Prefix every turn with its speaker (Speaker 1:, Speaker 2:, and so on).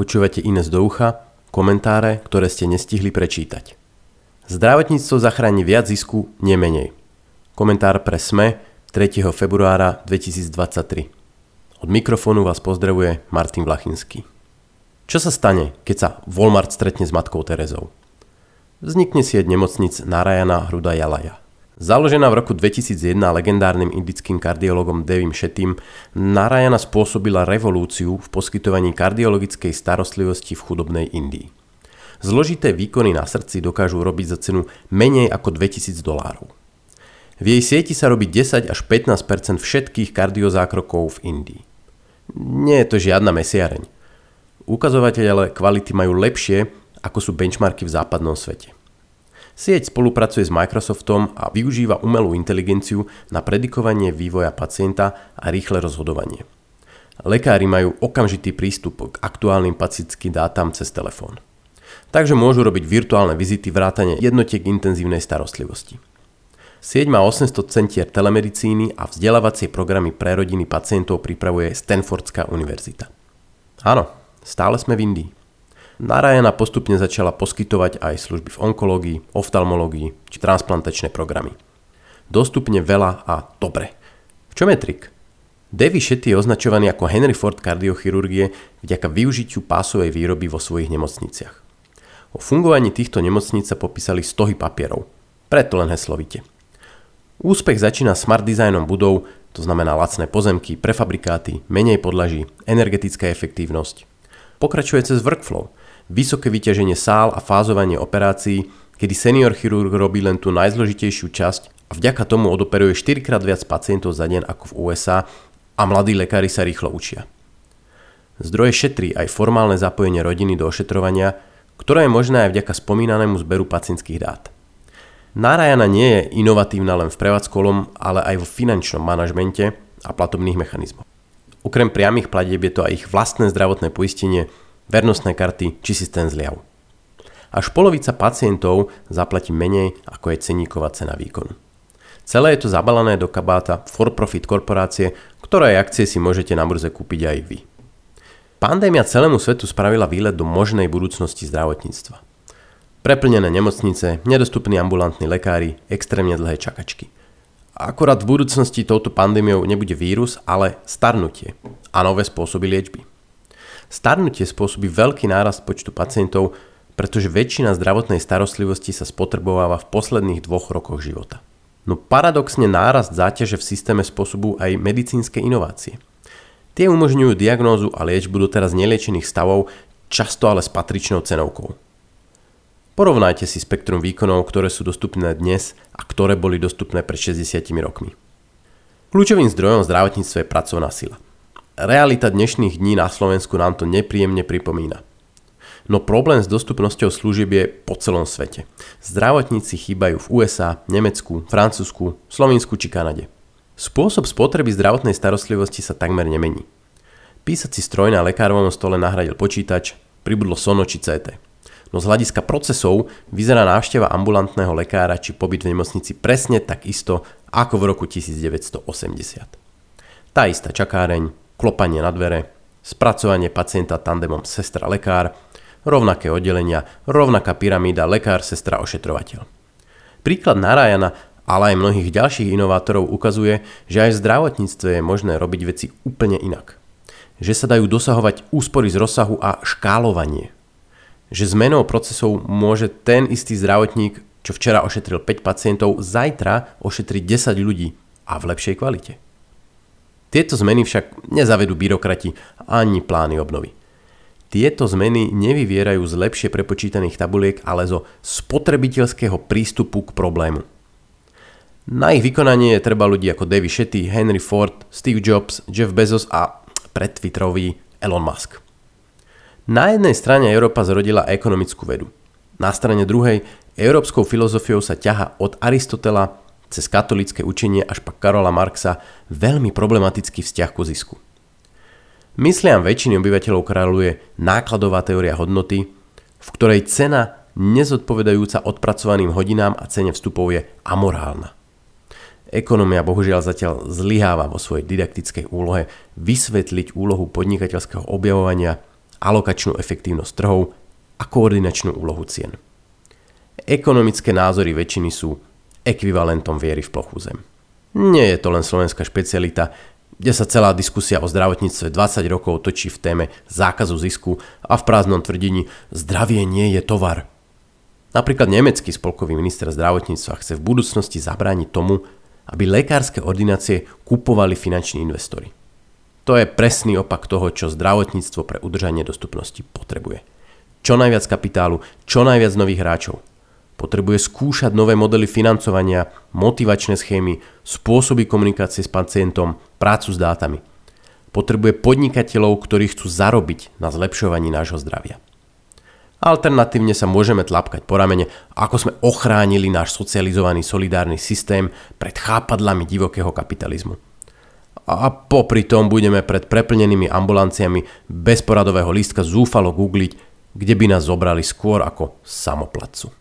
Speaker 1: Počúvate Ines do ucha, komentáre, ktoré ste nestihli prečítať. Zdravotníctvo zachráni viac zisku, nemenej. Komentár pre SME 3. februára 2023. Od mikrofónu vás pozdravuje Martin Vlachinský. Čo sa stane, keď sa Walmart stretne s matkou Terezou? Vznikne sieť nemocnic Narayana Hruda Jalaja. Založená v roku 2001 legendárnym indickým kardiologom Devim Shetim, Narayana spôsobila revolúciu v poskytovaní kardiologickej starostlivosti v chudobnej Indii. Zložité výkony na srdci dokážu robiť za cenu menej ako 2000 dolárov. V jej sieti sa robí 10 až 15% všetkých kardiozákrokov v Indii. Nie je to žiadna mesiareň. Ukazovateľe kvality majú lepšie, ako sú benchmarky v západnom svete. Sieť spolupracuje s Microsoftom a využíva umelú inteligenciu na predikovanie vývoja pacienta a rýchle rozhodovanie. Lekári majú okamžitý prístup k aktuálnym pacientským dátam cez telefón. Takže môžu robiť virtuálne vizity vrátane jednotiek intenzívnej starostlivosti. Sieť má 800 centier telemedicíny a vzdelávacie programy pre rodiny pacientov pripravuje Stanfordská univerzita. Áno, stále sme v Indii. Narayana postupne začala poskytovať aj služby v onkológii, oftalmológii či transplantačné programy. Dostupne veľa a dobre. V čom je trik? Davy Shetty je označovaný ako Henry Ford kardiochirurgie vďaka využitiu pásovej výroby vo svojich nemocniciach. O fungovaní týchto nemocníc sa popísali stohy papierov. Preto len heslovite. Úspech začína smart designom budov, to znamená lacné pozemky, prefabrikáty, menej podlaží, energetická efektívnosť. Pokračuje cez workflow – vysoké vyťaženie sál a fázovanie operácií, kedy senior chirurg robí len tú najzložitejšiu časť a vďaka tomu odoperuje 4 krát viac pacientov za deň ako v USA a mladí lekári sa rýchlo učia. Zdroje šetrí aj formálne zapojenie rodiny do ošetrovania, ktoré je možné aj vďaka spomínanému zberu pacientských dát. Narayana nie je inovatívna len v prevádzkolom, ale aj vo finančnom manažmente a platobných mechanizmoch. Okrem priamých platieb je to aj ich vlastné zdravotné poistenie, vernostné karty či systém zliav. Až polovica pacientov zaplatí menej ako je ceníková cena výkonu. Celé je to zabalené do kabáta for-profit korporácie, ktorej akcie si môžete na burze kúpiť aj vy. Pandémia celému svetu spravila výlet do možnej budúcnosti zdravotníctva. Preplnené nemocnice, nedostupní ambulantní lekári, extrémne dlhé čakačky. Akorát v budúcnosti touto pandémiou nebude vírus, ale starnutie a nové spôsoby liečby. Starnutie spôsobí veľký nárast počtu pacientov, pretože väčšina zdravotnej starostlivosti sa spotrebováva v posledných dvoch rokoch života. No paradoxne nárast záťaže v systéme spôsobujú aj medicínske inovácie. Tie umožňujú diagnózu a liečbu doteraz neliečených stavov, často ale s patričnou cenovkou. Porovnajte si spektrum výkonov, ktoré sú dostupné dnes a ktoré boli dostupné pred 60 rokmi. Kľúčovým zdrojom zdravotníctva je pracovná sila – Realita dnešných dní na Slovensku nám to nepríjemne pripomína. No problém s dostupnosťou služieb je po celom svete. Zdravotníci chýbajú v USA, Nemecku, Francúzsku, Slovensku či Kanade. Spôsob spotreby zdravotnej starostlivosti sa takmer nemení. Písací stroj na lekárovom stole nahradil počítač, pribudlo Sono či CT. No z hľadiska procesov vyzerá návšteva ambulantného lekára či pobyt v nemocnici presne tak isto ako v roku 1980. Tá istá čakáreň, klopanie na dvere, spracovanie pacienta tandemom sestra-lekár, rovnaké oddelenia, rovnaká pyramída lekár-sestra ošetrovateľ. Príklad Narayana, ale aj mnohých ďalších inovátorov ukazuje, že aj v zdravotníctve je možné robiť veci úplne inak. Že sa dajú dosahovať úspory z rozsahu a škálovanie. Že zmenou procesov môže ten istý zdravotník, čo včera ošetril 5 pacientov, zajtra ošetriť 10 ľudí a v lepšej kvalite. Tieto zmeny však nezavedú byrokrati ani plány obnovy. Tieto zmeny nevyvierajú z lepšie prepočítaných tabuliek, ale zo spotrebiteľského prístupu k problému. Na ich vykonanie je treba ľudí ako Davy Shetty, Henry Ford, Steve Jobs, Jeff Bezos a pred Twitterový Elon Musk. Na jednej strane Európa zrodila ekonomickú vedu. Na strane druhej európskou filozofiou sa ťaha od Aristotela cez katolické učenie až pak Karola Marxa veľmi problematický vzťah ku zisku. Mysliam väčšiny obyvateľov kráľuje nákladová teória hodnoty, v ktorej cena nezodpovedajúca odpracovaným hodinám a cene vstupov je amorálna. Ekonomia bohužiaľ zatiaľ zlyháva vo svojej didaktickej úlohe vysvetliť úlohu podnikateľského objavovania alokačnú efektívnosť trhov a koordinačnú úlohu cien. Ekonomické názory väčšiny sú ekvivalentom viery v plochú zem. Nie je to len slovenská špecialita, kde sa celá diskusia o zdravotníctve 20 rokov točí v téme zákazu zisku a v prázdnom tvrdení zdravie nie je tovar. Napríklad nemecký spolkový minister zdravotníctva chce v budúcnosti zabrániť tomu, aby lekárske ordinácie kupovali finanční investori. To je presný opak toho, čo zdravotníctvo pre udržanie dostupnosti potrebuje. Čo najviac kapitálu, čo najviac nových hráčov – Potrebuje skúšať nové modely financovania, motivačné schémy, spôsoby komunikácie s pacientom, prácu s dátami. Potrebuje podnikateľov, ktorí chcú zarobiť na zlepšovaní nášho zdravia. Alternatívne sa môžeme tlapkať po ramene, ako sme ochránili náš socializovaný solidárny systém pred chápadlami divokého kapitalizmu. A popri tom budeme pred preplnenými ambulanciami bez poradového lístka zúfalo googliť, kde by nás zobrali skôr ako samoplacu.